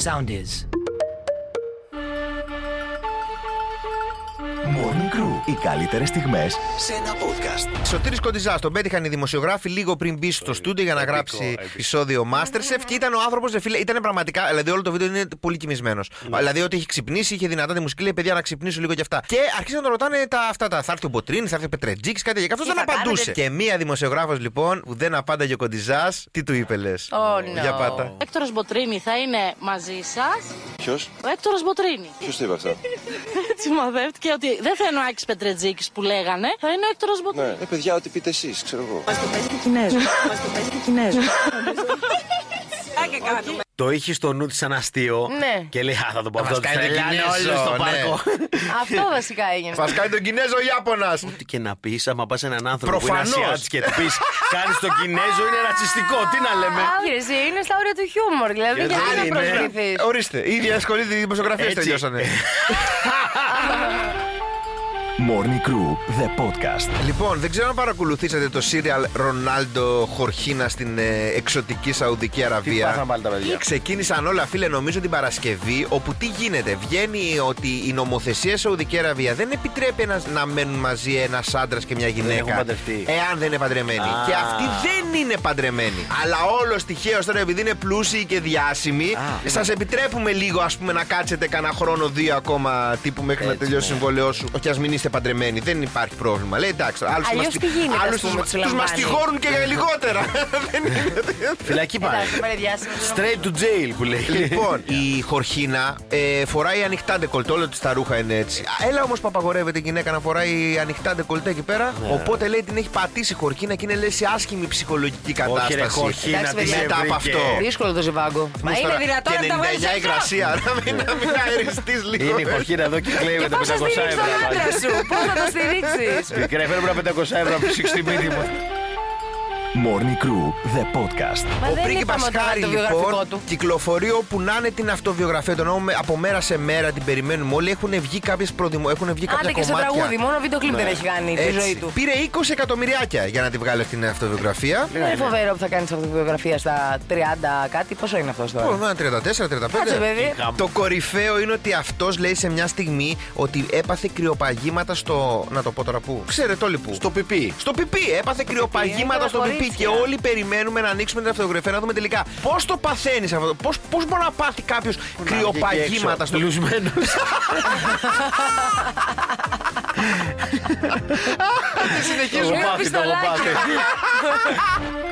Sound is. Morning Crew. Οι καλύτερες στιγμές σε ένα podcast. Σωτήρης Κοντιζά, τον πέτυχαν οι δημοσιογράφοι λίγο πριν μπει στο στούντιο για να γράψει επεισόδιο Masterchef και ήταν ο άνθρωπος, φίλε, ήταν πραγματικά. Δηλαδή όλο το βίντεο είναι πολύ κοιμισμένος. Δηλαδή ότι έχει ξυπνήσει, είχε δυνατά τη μουσική, λέει παιδιά να ξυπνήσω λίγο κι αυτά. Και αρχίσαν να τον ρωτάνε τα αυτά. Τα, θα έρθει ο Μποτρίνη, θα έρθει ο Πετρετζίκης, κάτι και αυτό δεν θα απαντούσε. κάνετε; Και μία δημοσιογράφος λοιπόν που δεν απάνταγε ο Κοντιζάς, τι του είπε λες; Oh, no. Για πάτα. Ο Έκτορος Μποτρίνη θα είναι μαζί σας. Ποιος, Ο Έκτορος Μποτρίνη. ποιος το είπε αυτά. Έτσι μαθεύτηκε ότι δεν θα είναι ο Άκης Πετρετζίκης που λέγανε, θα είναι ο Έκτορος Μποτρίνη. ναι, ε, παιδιά, ό,τι πείτε εσείς, ξέρω εγώ. Το είχε στο νου της σαν αστείο Ναι. και λέει Α, θα το πω Θα αυτό. μας κάνει τον Τρελάνε Κινέζο, όλοι στο ναι. πάρκο. Αυτό βασικά έγινε. Θα σκάει τον Κινέζο Ιάπωνας. Ό,τι και να πεις, άμα πας έναν άνθρωπο Προφανώς. που είναι Ασιάτη και του πεις Κάνεις τον Κινέζο, είναι ρατσιστικό. Τι να λέμε. Όχι, ρε, εσύ είναι στα όρια του χιούμορ. Δηλαδή, Γιατί γιατί να είναι. προσβληθεί. Ορίστε, ήδη ασχολείται οι δημοσιογραφίες Έτσι. τελειώσανε. Morning Crew, the podcast. Λοιπόν, δεν ξέρω αν παρακολουθήσατε το serial Ρονάλντο Χορχίνα στην ε, εξωτική Σαουδική Αραβία. πάθαν πάλι τα παιδιά; Ξεκίνησαν όλα, φίλε, νομίζω την Παρασκευή, όπου τι γίνεται. Βγαίνει ότι η νομοθεσία Σαουδική Αραβία δεν επιτρέπει ένας, να μένουν μαζί ένας άντρας και μια γυναίκα. έχουν παντρευτεί. Εάν δεν είναι παντρεμένοι. Α. Και αυτοί δεν είναι παντρεμένοι. Αλλά όλος τυχαίως τώρα, επειδή είναι πλούσιοι και διάσημοι, σας επιτρέπουμε λίγο, ας πούμε, να κάτσετε κανένα χρόνο, δύο ακόμα τύπου μέχρι να Έτσι, τελειώσει το ναι. συμβόλαιός σου. Όχι, ας μην είστε παντρεμένοι. Δεν υπάρχει πρόβλημα. Λέει εντάξει, άλλους Αλλιώς τι γίνεται, ας πούμε, τους τους λαμβάνεις. μαστιγώνουν και λιγότερα. Δεν είναι- Φυλακή πάει. Εντάξει, πάρε διάσημο. Straight to jail που λέει. Λοιπόν, η Χορχίνα ε, φοράει ανοιχτά ντεκολτέ, όλα της τα ρούχα είναι έτσι. Έλα όμως που απαγορεύεται η γυναίκα να φοράει ανοιχτά ντεκολτέ εκεί πέρα. Ναι. Οπότε λέει την έχει πατήσει η Χορχίνα και είναι λε σε άσχημη ψυχολογική κατάσταση. Όχι, ρε Χορχίνα, Εντάξει, τι παιδιά. σε Μετά από βρήκε. αυτό. Δύσκολο το ζιβάγκο. Μα είναι δυνατόν να τα βγάλεις Και 99 υγρασία. Να μην, να μην αεριστείς λίγο. Είναι η χορχίνα εδώ και κλαίει με τα Πώς θα 500 στηρίξει τον ευρώ. Άντρα σου, πώς θα το στηρίξεις; Μικρέ, φέρνουμε ένα 500 ευρώ από ψήξη στη μύτη μου. Morning Crew, the podcast. Μα Ο δεν πρίγκιπας είπαμε τώρα Χάρη το βιογραφικό λοιπόν του. κυκλοφορεί όπου να είναι την αυτοβιογραφία του. Εννοώ με- από μέρα σε μέρα την περιμένουμε όλοι. Έχουν βγει κάποιες προδημο... έχουν βγει κάποια Άντε και σε κομμάτια. τραγούδι, μόνο βίντεο κλιπ δεν έχει κάνει τη Έτσι. ζωή του. Πήρε 20 εκατομμυριάκια για να τη βγάλει αυτή την αυτοβιογραφία. Δεν είναι φοβερό που θα κάνεις αυτοβιογραφία στα 30 κάτι. Πόσο είναι αυτός Πού, τώρα. να, 34, 35. Κάτσε, παιδί. Το κορυφαίο είναι ότι αυτός λέει σε μια στιγμή ότι έπαθε κρυοπαγήματα στο. Να το πω τώρα πού; Ξέρετε όλοι πού; Στο πιπί. Στο πιπί. Έπαθε κρυοπαγήματα είναι στο τα πιπί και κορίτσια. όλοι περιμένουμε να ανοίξουμε την αυτογραφία να δούμε τελικά πώς το παθαίνεις αυτό. Πώς πώς μπορεί να πάθει κάποιος κρυοπαγήματα στο πιπί. Λουσμένο. Συνεχίζουμε. Το έχω πάθει, το έχω πιστολάκια. πάθει.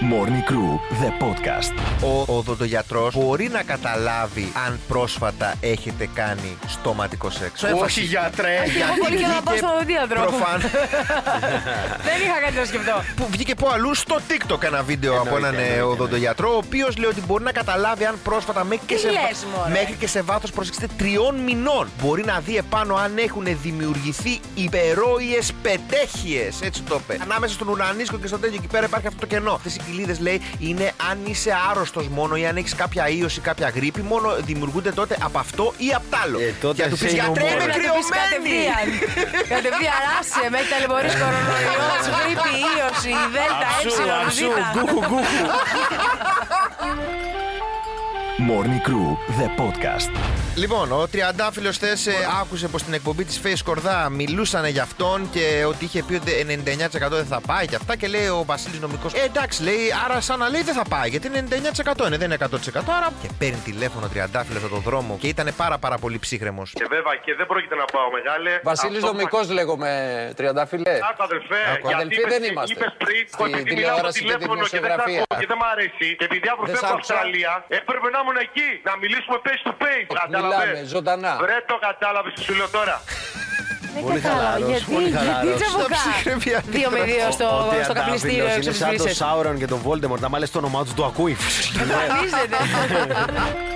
Morning Crew, the podcast. Ο οδοντογιατρός μπορεί να καταλάβει αν πρόσφατα έχετε κάνει στοματικό σεξ. Όχι γιατρέ. Εγώ πολύ και να πάω στον οδοντίατρο. Προφανώ. Δεν είχα κάτι να σκεφτώ. που βγήκε που αλλού στο TikTok ένα βίντεο από έναν ε, εννοείται, ναι. οδοντογιατρό, ο οποίος λέει ότι μπορεί να καταλάβει αν πρόσφατα μέχρι και Τι σε, λες, μωρέ; μέχρι και σε βάθος προσέξτε τριών μηνών μπορεί να δει επάνω αν έχουν δημιουργηθεί υπερόιε πετέχειες. Έτσι το είπε. Ανάμεσα στον ουρανίσκο και στο τέτοιο εκεί πέρα υπάρχει αυτό το κενό. Αυτέ οι κοιλίδε λέει είναι αν είσαι άρρωστος μόνο ή αν έχεις κάποια ίωση, κάποια γρήπη, μόνο δημιουργούνται τότε από αυτό ή από τ' άλλο. Ε, τότε Για να του πεις σε γιατρέ, είναι είμαι ο Να το πεις κρυωμένη. κατευθείαν. Κατευθείαν άσε με έχεις ταλαιπωρήσει κορονοϊός, γρήπη, ίωση, δέλτα, Αψού, έψιλον, αψού, ζήτα. γκούχου, γκούχου. Morning Crew, the podcast. Λοιπόν, ο Τριαντάφυλλος θε άκουσε πως στην εκπομπή της Face Κορδά μιλούσαν για αυτόν και ότι είχε πει ότι 99% δεν θα πάει και αυτά. Και λέει ο Βασίλης Νομικός, Ε, εντάξει, λέει, άρα σαν να λέει δεν θα πάει γιατί είναι 99% είναι, δεν είναι 100%. Άρα και παίρνει τηλέφωνο ο Τριαντάφυλλος από τον δρόμο και ήταν πάρα πάρα πολύ ψύχρεμος. Και βέβαια και δεν πρόκειται να πάω μεγάλε. Βασίλης Αυτό Δομικό λέγομαι, Τριαντάφυλλε. Άκου αδερφέ, Άκου, γιατί αδελφοί είπες- δεν είμαστε. Είπες πριν Στη ότι επειδή μιλάω στο τηλεόραση και τη τηλέφωνο και δεν σ' δημοσιογραφία. ακούω και δεν μ' αρέσει και επειδή αύριο Δεν φεύγω σ' από άκουσα. Αυστραλία έπρεπε να ήμουν εκεί να μιλήσουμε face to face. Καταλαβες. ζωντανά. Βρε το κατάλαβες που σου λέω τώρα. Δεν Πολύ κατάλαβα. χαλαρός, Γιατί, πολύ γιατί χαλαρός. τσαμπουκά. ψυχραιμία. Δύο με δύο στο, Ο στο καπνιστήριο Τριαντάφυλλος έξω είναι στις σαν το βρύσες. Σάουρον και τον Βόλτεμορ. Να μάλες το όνομά τους το ακούει. Εμφανίζεται.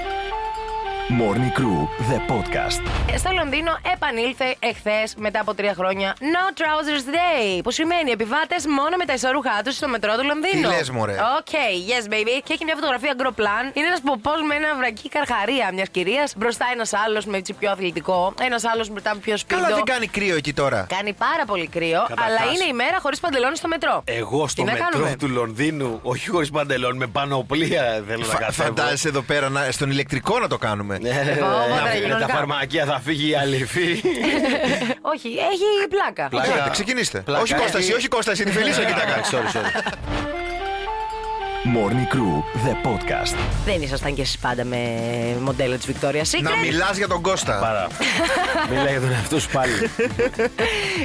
Morning Crew, the podcast. Στο Λονδίνο επανήλθε εχθές μετά από τρία χρόνια No Trousers Day. Που σημαίνει επιβάτες μόνο με τα ισορρούχά τους στο μετρό του Λονδίνου. Τι λες, μωρέ; Οκ, yes baby. Και έχει μια φωτογραφία γκροπλάν. Είναι ένας ποπός με ένα βρακί καρχαρία μιας κυρίας. Μπροστά ένας άλλος με έτσι πιο αθλητικό. Ένας άλλος μπροστά με πιο σπίτι. Καλά δεν κάνει κρύο εκεί τώρα; Κάνει πάρα πολύ κρύο, Καταρχάς. αλλά είναι η μέρα χωρίς παντελόνι στο μετρό. Εγώ στο Τι να μετρό κάνουμε; του Λονδίνου, όχι χωρίς παντελόν, με πανοπλία θέλω να Φα- κατέβω. Φαντάζεσαι εδώ πέρα να- στον ηλεκτρικό να το κάνουμε. Ναι, Εγώ, να τώρα βγει με τα κοινωνικά. φαρμακεία θα φύγει η αληθή. Όχι, έχει πλάκα. Πλάκα. Κάντε, ξεκινήστε. Πλάκα όχι έχει. Κώσταση, όχι Κώσταση, είναι η Φελίσσα εκεί Morning Crew, the podcast. Δεν ήσασταν κι εσείς πάντα με μοντέλο της Victoria's Secret. Να μιλάς για τον Κώστα. Παρά. Μιλάει για τον εαυτό σου πάλι.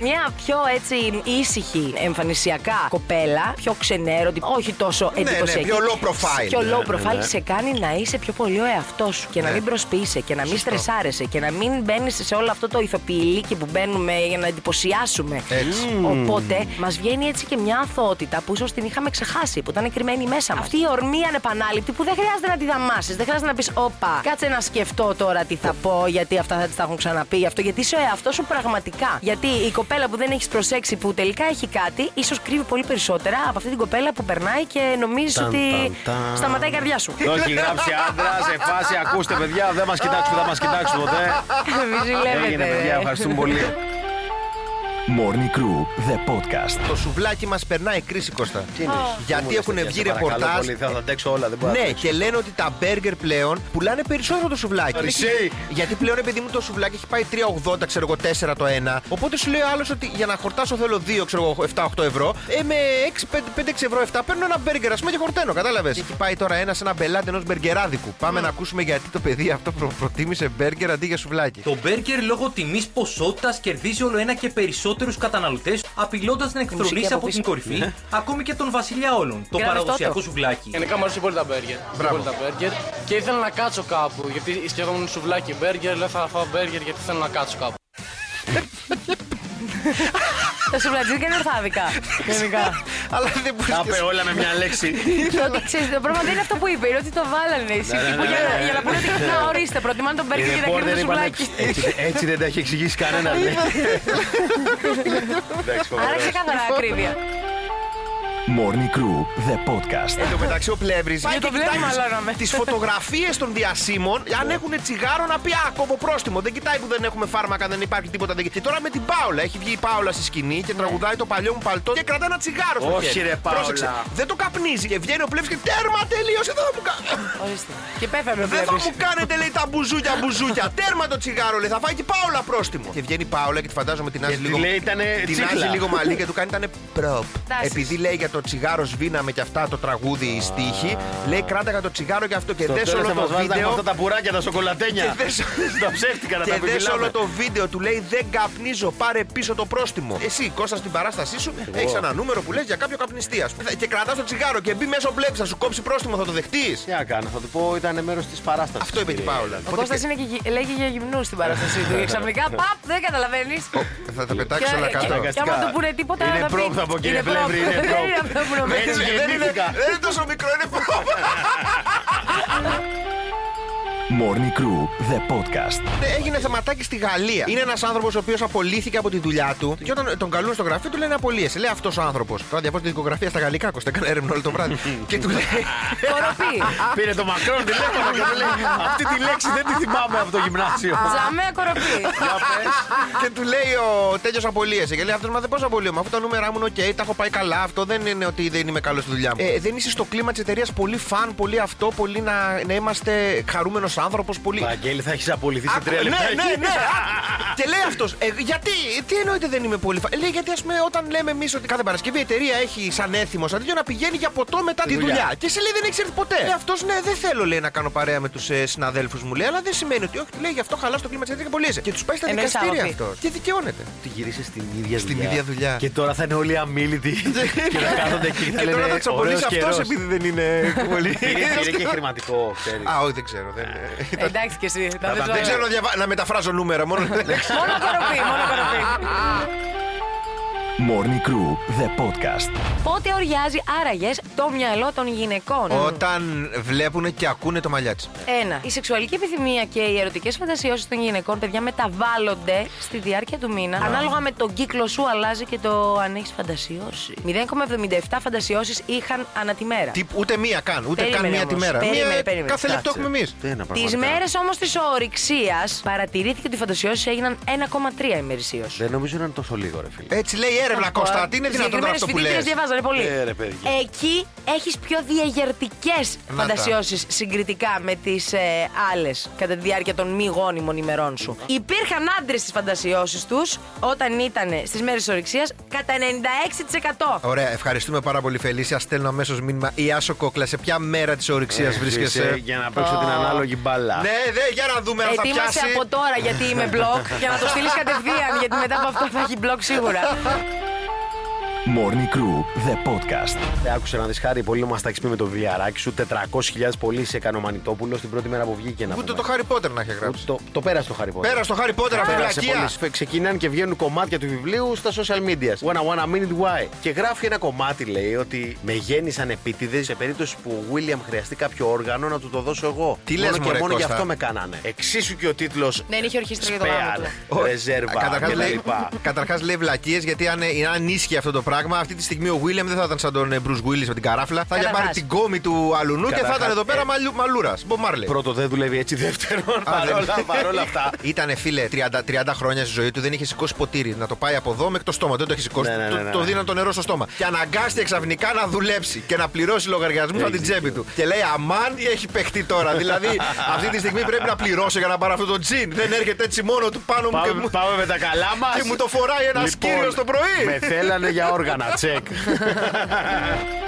Μια πιο έτσι ήσυχη εμφανισιακά κοπέλα, πιο ξενέρωτη, όχι τόσο ναι, εντυπωσιακή. πιο low profile. Πιο low Ναι, profile ναι. σε κάνει να είσαι πιο πολύ ο εαυτός σου και να Ναι. μην προσποιείσαι και να μην στρεσάρεσαι και να μην μπαίνεις σε όλο αυτό το ηθοποιηλίκι που μπαίνουμε για να εντυπωσιάσουμε. Έτσι. Οπότε μας βγαίνει έτσι και μια αθωότητα που ίσως την είχαμε ξεχάσει, που ήταν κρυμμένη μέσα μα. Αυτή η ορμή ανεπανάληπτη που δεν χρειάζεται να τη δαμάσεις, δεν χρειάζεται να πεις Όπα, κάτσε να σκεφτώ τώρα τι θα πω, γιατί αυτά θα τη τα έχουν ξαναπεί, γι' αυτό γιατί είσαι ο εαυτός σου πραγματικά. Γιατί η κοπέλα που δεν έχεις προσέξει που τελικά έχει κάτι, ίσως κρύβει πολύ περισσότερα από αυτή την κοπέλα που περνάει και νομίζεις Ταν, ότι ταν, ταν. σταματάει η καρδιά σου. Το έχει γράψει άντρας σε φάση. Ακούστε, παιδιά, δεν μας κοιτάξουν, δεν μας κοιτάξουν ποτέ. Μην ζηλεύετε, Έγινε, παιδιά, ρε. ευχαριστούμε πολύ. Morning Crew, the podcast. Το σουβλάκι μας περνάει κρίση, Κώστα. Γιατί έχουν βγει ρεπορτάζ. Θα τα αντέξω όλα, δεν μπορώ να Ναι, αντέξω. και λένε ότι τα μπέργκερ πλέον πουλάνε περισσότερο το σουβλάκι. Χρυσή. Γιατί πλέον, επειδή μου το σουβλάκι έχει πάει 3,80, ξέρω εγώ, 4 το ένα. Οπότε σου λέει ο άλλος ότι για να χορτάσω θέλω 2, ξέρω εγώ, 7-8 ευρώ. Ε, με 6-5 ευρώ 7 παίρνω ένα μπέργκερ, ας πούμε, και χορταίνω. Κατάλαβες. Έχει πάει τώρα ένας σε ένα μπελάτε ενός μπεργκεράδικου. Πάμε να ακούσουμε γιατί το παιδί αυτό προ- προτίμησε μπέργκερ αντί για σουβλάκι. Το μπέργκερ λόγω τιμής ποσότητας κερδίζει όλο ένα και περισσότερους καταναλωτές, απειλώντας να Μουσική εκθρονήσει από από την πίσω. κορυφή ακόμη και τον βασιλιά όλων, το Γράφει παραδοσιακό αυτό. σουβλάκι. Γενικά μου αρέσει πολύ τα μπέργκερ. Μπράβο. Πολύ τα μπέργκερ. Και ήθελα να κάτσω κάπου. Γιατί σκεφτόμουν σουβλάκι μπέργκερ. Λέω θα φάω μπέργκερ γιατί θέλω να κάτσω κάπου. Τα σουβλατζίκα είναι ορθάδικα. Γενικά. Αλλά δεν μπορείς Τα είπε όλα με μια λέξη. Ότι ξέρεις, το πρόβλημα δεν είναι αυτό που είπε, είναι ότι το βάλανε εσύ. Ναι, ναι, τύπου ναι, για, ναι, για να ναι. πούνε ότι να ορίστε, προτιμάνε τον Οι μπέργκερ και να ρεπόρτερ κρύβουν το είπανε, σουβλάκι. έτσι, έτσι δεν τα έχει εξηγήσει κανένα. λέει. Εντάξει, Άρα φοβερός. ξεκάθαρα ακρίβεια. Morning Crew, the podcast. Εν τω μεταξύ ο Πλεύρης Για το βλέμμα μαλώναμε. τις φωτογραφίες των διασύμων. Αν έχουν τσιγάρο να πει Α, κόβω πρόστιμο. Δεν κοιτάει που δεν έχουμε φάρμακα, δεν υπάρχει τίποτα. δεν- Και τώρα με την Πάολα. Έχει βγει η Πάολα στη σκηνή και τραγουδάει το παλιό μου παλτό και κρατάει ένα τσιγάρο στο Όχι, χέρι. ρε, Πάολα. Πρόσεξε. Δεν το καπνίζει και βγαίνει ο Πλεύρης και τέρμα τελείωσε. Δεν θα μου κα- Ορίστε. Και πέθανε ο Δεν θα Πλεύρης. μου κάνετε λέει τα μπουζούκια μπουζούκια. Τέρμα το τσιγάρο λέει. Θα φάει και η Πάολα πρόστιμο. Και βγαίνει η Πάολα και τη φαντάζομαι την άζει τη λίγο. λέει, ήτανε Την τσίχλα. άζει λίγο μαλλί και του κάνει ήταν προπ. Τάσεις. Επειδή λέει για το τσιγάρο σβήναμε και αυτά το τραγούδι η στίχη. Λέει κράταγα το τσιγάρο και αυτό και Στο δες τέλος όλο θα μας το βάζετε με βίντεο. αυτά τα πουράκια, τα σοκολατένια. Και δες- Τα ψεύτικα να τα Και δες μιλάμε. όλο το βίντεο του λέει δεν καπνίζω, πάρε πίσω το πρόστιμο. Εσύ, Κώστα στην παράστασή σου, έχεις ένα νούμερο που λες για κάποιο καπνιστή, ας πούμε. Και κρατάς το τσιγάρο και μπει μέσα ο μπλέκ, θα σου κόψει πρόστιμο, θα το δεχτείς. Τι να κάνω, θα του πω ήταν μέρος της παράστασης. Αυτό είπε και η Πάολα. Ο Κώστας είναι και, γυ- λέγει για γυμνούς στην παράστασή του. Και ξαφνικά, παπ, δεν καταλαβαίνεις. Θα τα πετάξεις όλα κάτω. Και, και άμα του πούνε τίποτα. Είναι θα πει, πρόπ, θα πω, κύριε είναι πρόπ. Πλεύρη, είναι Δεν πρόπ. είναι αυτό που νομίζεις. Έτσι Δεν είναι, γεννήθηκα. δεν είναι τόσο μικρό, είναι προπ. Morning Crew, the podcast. Έγινε θεματάκι στη Γαλλία. Είναι ένας άνθρωπος ο οποίος απολύθηκε από τη δουλειά του και όταν τον καλούν στο γραφείο του λένε απολύεσαι. Λέει αυτός ο άνθρωπος. Τώρα διαβάζω τη δικογραφία στα γαλλικά, κοστά έκανε έρευνα όλο το βράδυ. και του λέει. Κοροπή. Πήρε το μακρόν τηλέφωνο και μου λέει Αυτή τη λέξη δεν τη θυμάμαι από το γυμνάσιο. Τζαμέα κοροπή. Για πες. και του λέει ο τέλειο απολύεσαι. Και λέει αυτός, μα δεν πώς απολύομαι. Αφού τα νούμερα μου είναι οκ, τα έχω πάει καλά. Αυτό δεν είναι ότι δεν είμαι καλός στη δουλειά μου. Ε, δεν είσαι στο κλίμα της εταιρείας πολύ φαν, πολύ αυτό, πολύ να, να είμαστε χαρούμενος άνθρωπος, πολύ. Βαγγέλη, θα έχεις απολυθεί σε Άκου, τρία λεπτά. Ναι, ναι, εκεί. ναι. και λέει αυτός, ε, γιατί, τι εννοείται δεν είμαι πολύ. φα- Λέει γιατί ας πούμε όταν λέμε εμείς ότι κάθε Παρασκευή η εταιρεία έχει σαν έθιμο σαν τέτοιο να πηγαίνει για ποτό μετά τη δουλειά. δουλειά. Και σε λέει δεν έχει έρθει ποτέ. Λέει αυτός, ναι, δεν θέλω λέει να κάνω παρέα με τους ε, συναδέλφους μου λέει, αλλά δεν σημαίνει ότι όχι, λέει γι' αυτό χαλά το κλίμα της εταιρείας και πολύ Και τους πάει στα Εννοείς δικαστήρια άβαφη. αυτός. Και δικαιώνεται. Τη γύρισε στην ίδια Στην δουλειά. ίδια δουλειά. Και τώρα θα είναι όλοι αμήλυτοι. και θα κάθονται εκεί και θα Και τώρα θα λένε ξαπολύσει ωραίος αυτός καιρός. επειδή δεν είναι πολύ. Πήρε πήρε και χρηματικό, ξέρεις. Α, όχι, δεν ξέρω. Δεν- Εντάξει και εσύ. τα Δεν δεν ξέρω να διαβα- να μεταφράζω νούμερα μόνο. Μόνο κοροπή, μόνο κοροπή. Morning Crew, the podcast. Πότε οριάζει άραγες το μυαλό των γυναικών; Όταν βλέπουν και ακούνε το μαλλιάτσι. Ένα. Η σεξουαλική επιθυμία και οι ερωτικές φαντασιώσεις των γυναικών, παιδιά, μεταβάλλονται στη διάρκεια του μήνα. Ανάλογα με τον κύκλο σου, αλλάζει και το αν έχεις φαντασιώσει. 0,77 φαντασιώσεις είχαν ανά τη μέρα. Τι, ούτε μία καν, ούτε Περίμενε καν μία τη όμως. μέρα. Περίμενε, Μία περίμενε. κάθε λεπτό Κάτσε. έχουμε εμείς. Τι είναι Τις πραγματικά. μέρες όμως της ορυξία παρατηρήθηκε ότι οι φαντασιώσεις έγιναν 1,3 ημερησίως. Δεν νομίζω να είναι τόσο λίγο, ρε φίλε. Έτσι λέει η έρευνα, Κώστα. Τι είναι δυνατόν τώρα αυτό που λες. διαβάζανε πολύ. Ε, ρε, παιδιά. Εκεί έχεις πιο διαγερτικές τα. φαντασιώσεις συγκριτικά με τις ε, άλλες κατά τη διάρκεια των μη γόνιμων ημερών σου. Υπήρχαν άντρες στις φαντασιώσεις τους όταν ήταν στις μέρες τη ορυξίας κατά 96%. Ωραία, ευχαριστούμε πάρα πολύ, Φελίσια. Στέλνω αμέσως μήνυμα. Η Άσο Κόκλας, σε ποια μέρα της ορυξίας Ε, βρίσκεσαι; είσαι Για να παίξω την ανάλογη μπάλα. Ναι, δε, για να δούμε αν θα Ετοίμασε πιάσει. από τώρα γιατί είμαι μπλοκ για να το στείλεις κατευθείαν γιατί μετά από αυτό θα έχει μπλοκ σίγουρα. Morning Crew, the podcast. Ε, Άκουσε να δεις χάρη, πολύ μας τα έχεις πει με το βιαράκι σου. 400.000 πωλήσεις έκανε ο Μανιτόπουλο την πρώτη μέρα που βγήκε να Ούτε πούμε. το Χάρι Πότερ να έχει Ούτε γράψει. το, το πέρασε το Χάρη Πότερ. Πέρα στο Χάρι Πότερ αυτή η Πέρασε βλακεία. πολύ. Φε- Ξεκινάνε και βγαίνουν κομμάτια του βιβλίου στα social media. When I wanna minute why. Και γράφει ένα κομμάτι, λέει, ότι με γέννησαν επίτηδες σε περίπτωση που ο William χρειαστεί κάποιο όργανο να του το δώσω εγώ. Τι μόνο λες, και μωρέ, μόνο γι' Κώστα; αυτό με κάνανε. Εξίσου και ο τίτλος. Δεν είχε ορχήστρα για το γάμο Σπέαρ, του. ρεζέρβα Καταρχάς και τα λέει, λοιπά. καταρχάς λέει βλακίες γιατί αν, ε, αν ίσχυε αυτό το πράγμα, αυτή τη στιγμή ο Βίλιαμ δεν θα ήταν σαν τον ε, Bruce Willis με την καράφλα. Θα είχε Καταρχάς. πάρει την κόμη του αλουνού και θα Καταρχάς, ήταν εδώ πέρα ε, μαλλου, μαλούρας. Μπομάρλε. Πρώτο δεν δουλεύει έτσι, δεύτερον. Παρόλα, παρόλα αυτά. Ήταν φίλε 30, 30 χρόνια στη ζωή του, δεν είχε σηκώσει ποτήρι να το πάει από εδώ μέχρι το στόμα. Δεν το έχει σηκώσει. Ναι, ναι, Το- ναι, ναι, Το ναι. δίναν το νερό στο στόμα. Και αναγκάστηκε ξαφνικά να δουλέψει και να πληρώσει λογαριασμούς από την Έχεις τσέπη δίκιο. του. Και λέει Αμάν τι έχει παιχτεί τώρα. δηλαδή αυτή τη στιγμή πρέπει να πληρώσω για να πάρω αυτό το τζιν. Δεν έρχεται έτσι μόνο του πάνω μου και Πάμε, μου, πάμε με τα καλά μας. και μου το φοράει ένας κύριος το πρωί. Με θέλανε για όργανα, Morgana, check.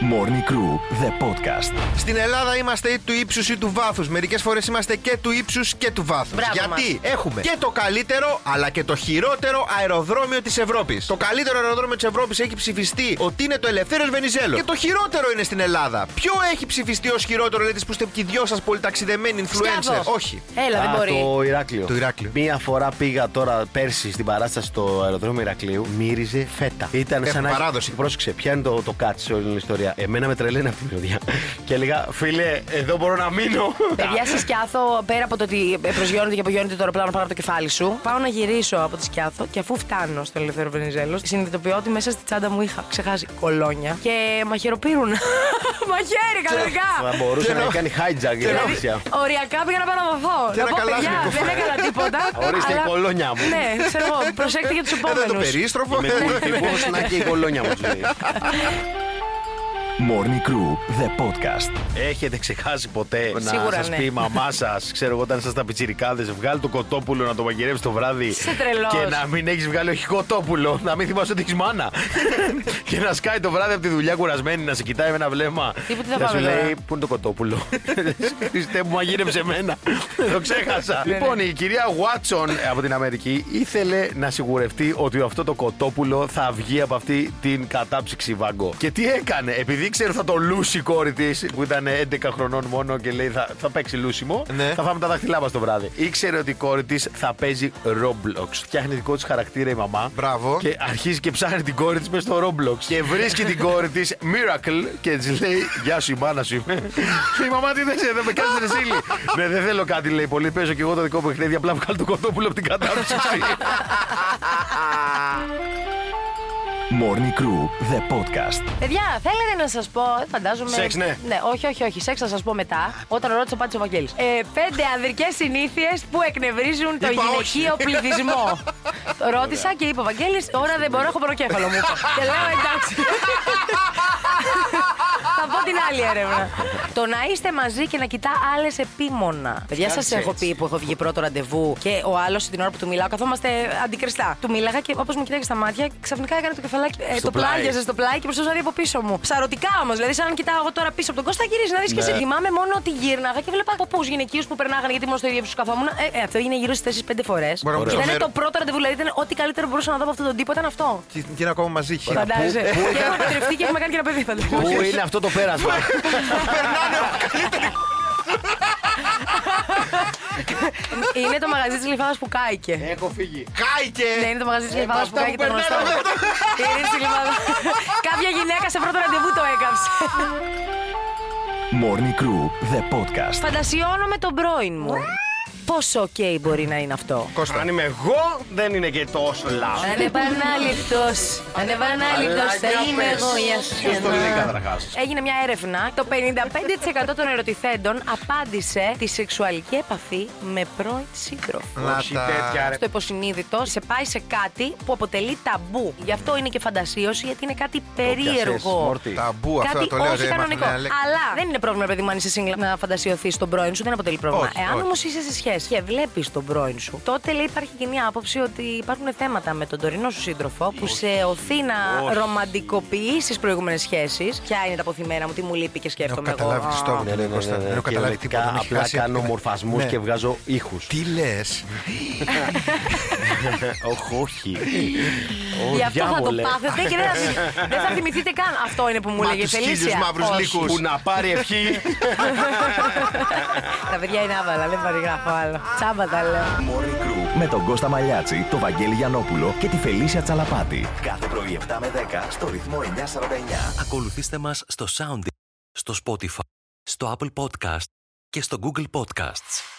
Morning Crew, the podcast. Στην Ελλάδα είμαστε ή του ύψους ή του βάθους. Μερικές φορές είμαστε και του ύψους και του βάθους. Μπράβο Γιατί έχουμε και το καλύτερο αλλά και το χειρότερο αεροδρόμιο της Ευρώπης. Το καλύτερο αεροδρόμιο της Ευρώπης έχει ψηφιστεί ότι είναι το Ελευθέρω Βενιζέλος. Και το χειρότερο είναι στην Ελλάδα. Ποιο έχει ψηφιστεί ως χειρότερο, λέτε που είστε και οι δυο σας πολυταξιδεμένοι influencers; Σκιάδο. Όχι. Έλα, δεν Α, μπορεί. Το Ηράκλειο. Το Ηράκλειο. Μία φορά πήγα τώρα πέρσι στην παράσταση στο αεροδρόμιο Ηρακλείου, μύριζε φέτα. Ήταν Έχουν σαν να. παράδοση. Πρόσεξε, ποια είναι το, το κάτι σε όλη την ιστορία. Εμένα με τρελαίνει αυτή η μυρωδιά. και έλεγα, φίλε, εδώ μπορώ να μείνω. Παιδιά, στη Σκιάθο, πέρα από το ότι προσγειώνεται και απογειώνεται το αεροπλάνο πάνω από το κεφάλι σου, πάω να γυρίσω από τη Σκιάθο και αφού φτάνω στο Ελευθερό Βενιζέλο, συνειδητοποιώ ότι μέσα στη τσάντα μου είχα ξεχάσει κολόνια και μαχαιροπύρουν. Μαχαίρι, κανονικά. Θα μπορούσε να να- κάνει hijack η Δηλαδή, Ρωσία. οριακά πήγα να παραδοθώ. Και Να ένα πω, καλάθι παιδιά, που δεν φάει. έκανα τίποτα. Ορίστε η αλλά- κολόνια μου. Ναι, ξέρω εγώ, προσέξτε για τους Εδώ το επόμενους. περίστροφο. Με κουλτιβούς να και η κολόνια μου τους λέει. Morning Crew, the podcast. Έχετε ξεχάσει ποτέ να Σίγουρα, σας ναι. πει η μαμά σας, ξέρω εγώ, όταν ήσασταν πιτσιρικάδες, βγάλει το κοτόπουλο να το μαγειρεύσει το βράδυ. Είσαι τρελός. Και να μην έχεις βγάλει όχι κοτόπουλο, να μην θυμάσαι ότι έχεις μάνα. και να σκάει το βράδυ από τη δουλειά κουρασμένη, να σε κοιτάει με ένα βλέμμα. Τι που τι θα και να πάμε σου τώρα; λέει, Πού είναι το κοτόπουλο; Χριστέ μου, μαγείρεψε εμένα. το ξέχασα. Ναι, λοιπόν, η κυρία Βάτσον από την Αμερική ήθελε να σιγουρευτεί ότι αυτό το κοτόπουλο θα βγει από αυτή την κατάψυξη βάγκο. Και τι έκανε, επειδή ήξερε θα το λούσει η κόρη της, που ήταν 11 χρονών μόνο και λέει θα, θα παίξει λούσιμο, Ναι. θα φάμε τα δάχτυλά μας το βράδυ. Ήξερε ότι η κόρη της θα παίζει Roblox. Φτιάχνει δικό της χαρακτήρα η μαμά. Μπράβο. Και αρχίζει και ψάχνει την κόρη της μέσα στο Roblox. Και βρίσκει την κόρη της Miracle και της λέει: Γεια σου, η μάνα σου είμαι. και η μαμά τι δεν δεν με κάνεις ρεζίλη. ναι, δεν θέλω κάτι, λέει. Πολύ παίζω και εγώ το δικό μου παιχνίδι. Απλά βγάλω το κοτόπουλο από την κατάψυξη. Morning Crew, the podcast. Παιδιά, θέλετε να σας πω, φαντάζομαι. Σεξ, ναι. Ναι, όχι, όχι, όχι. Σεξ θα σας πω μετά. Όταν ρώτησε ο Πάτσο Βαγγέλη. Ε, πέντε ανδρικές συνήθειες που εκνευρίζουν το Είπα γυναικείο πληθυσμό. Ρώτησα και είπε ο Βαγγέλη, τώρα δεν μπορώ, έχω προκέφαλο μου. είπε. και λέω εντάξει. Θα πω την άλλη έρευνα. Το να είστε μαζί και να κοιτά άλλες επίμονα. Παιδιά, σας έχω πει που έχω βγει πρώτο ραντεβού και ο άλλος την ώρα που του μιλάω, καθόμαστε αντικριστά. Του μίλαγα και όπως μου κοιτάγε στα μάτια, ξαφνικά έκανε το κεφαλάκι. ε, Στο το πλάι. πλάγιαζε στο πλάι και προσπαθούσα να δει από πίσω μου. Ψαρωτικά όμως. Δηλαδή, σαν να κοιτάω εγώ τώρα πίσω από τον Κώστα, γυρίζει να δεις και Ναι. σε θυμάμαι μόνο ότι γύρναγα και βλέπα ποπούς γυναικείους που περνάγανε γιατί ήμουν στο ίδιο που καθόμουν. Ε, ε, αυτό έγινε γύρω στις 4-5 φορές. Μπορώ να Και πω ήταν μέρο- το πρώτο ραντεβού, δηλαδή ήταν ό,τι καλύτερο που μπορούσα να δω από αυτόν τον τύπο ήταν αυτό. Και και είναι ακόμα μαζί. χι. Φαντάζεσαι. Και έχουμε παντρευτεί και έχουμε κάνει και ένα παιδί. φαντάζεσαι. Πού είναι αυτό το πέρασμα. Είναι το μαγαζί της Λιβάδα που κάηκε. Έχω φύγει. Κάηκε! Ναι, είναι το μαγαζί της Ε, Λιβάδα με που αυτά κάηκε που το γνωστό. περνάνε, Είναι στη Λιβάδα. Κάποια γυναίκα σε πρώτο ραντεβού το έκαψε. Morning Crew, the podcast. Φαντασιώνομαι τον πρώην μου. Πόσο ok μπορεί να είναι αυτό; Κώστα, αν είμαι εγώ, δεν είναι και τόσο λάθος. Ανεπανάληπτος, ανεπανάληπτος θα Μαλάκα, είμαι πες. εγώ για Ποιος το λέει σένα. καταρχάς; Έγινε μια έρευνα. Το 55% των ερωτηθέντων απάντησε τη σεξουαλική επαφή με πρώην σύντροφο. Να Όχι τα- τέτοια, ρε. Στο υποσυνείδητο σε πάει σε κάτι που αποτελεί ταμπού. Γι' αυτό είναι και φαντασίωση, γιατί είναι κάτι περίεργο. Μόρτι. Ταμπού, αυτό Κάτι το λέω. όχι ρε, κανονικό. μάθαμε, λέει. Αλλά δεν είναι πρόβλημα, παιδί μου, αν είσαι single να φαντασιωθείς τον πρώην σου, δεν αποτελεί πρόβλημα. Όχι, Εάν όχι. όμως είσαι σε σχέση και βλέπεις τον πρώην σου, τότε λέει υπάρχει κοινή άποψη ότι υπάρχουν θέματα με τον τωρινό σου σύντροφο που σε οθεί να ρομαντικοποιήσει προηγούμενες σχέσεις. Ποια είναι τα αποθυμένα μου, τι μου λείπει και Δεν έχω σκέφτομαι εγώ. καταλάβει τι στο Α, μου Ναι, ναι, ναι, Κώστα. ναι, Δεν έχω καταλάβει κυριολεκτικά τίποτα. με έχει Απλά χάσει κάνω από- μορφασμούς Ναι. και βγάζω ήχους. Τι λες; Όχι, όχι. Γι' αυτό θα το διάβολε. πάθετε και δεν θα, δεν θα θυμηθείτε καν. Αυτό είναι που μου Μα λέγε η τους χίλιους Φελίσια. μαύρους Όχι. λύκους. Που να πάρει ευχή. Τα παιδιά είναι άβαλα, δεν παρηγράφω άλλο. Τσάμπα τα λέω. Morning Crew με τον Κώστα Μαλιάτση, τον Βαγγέλη Γιανόπουλο και τη Φελίσια Τσαλαπάτη. Κάθε πρωί 7 με 10 στο ρυθμό 949. Ακολουθήστε μας στο Sound, στο Spotify, στο Apple Podcast και στο Google Podcasts.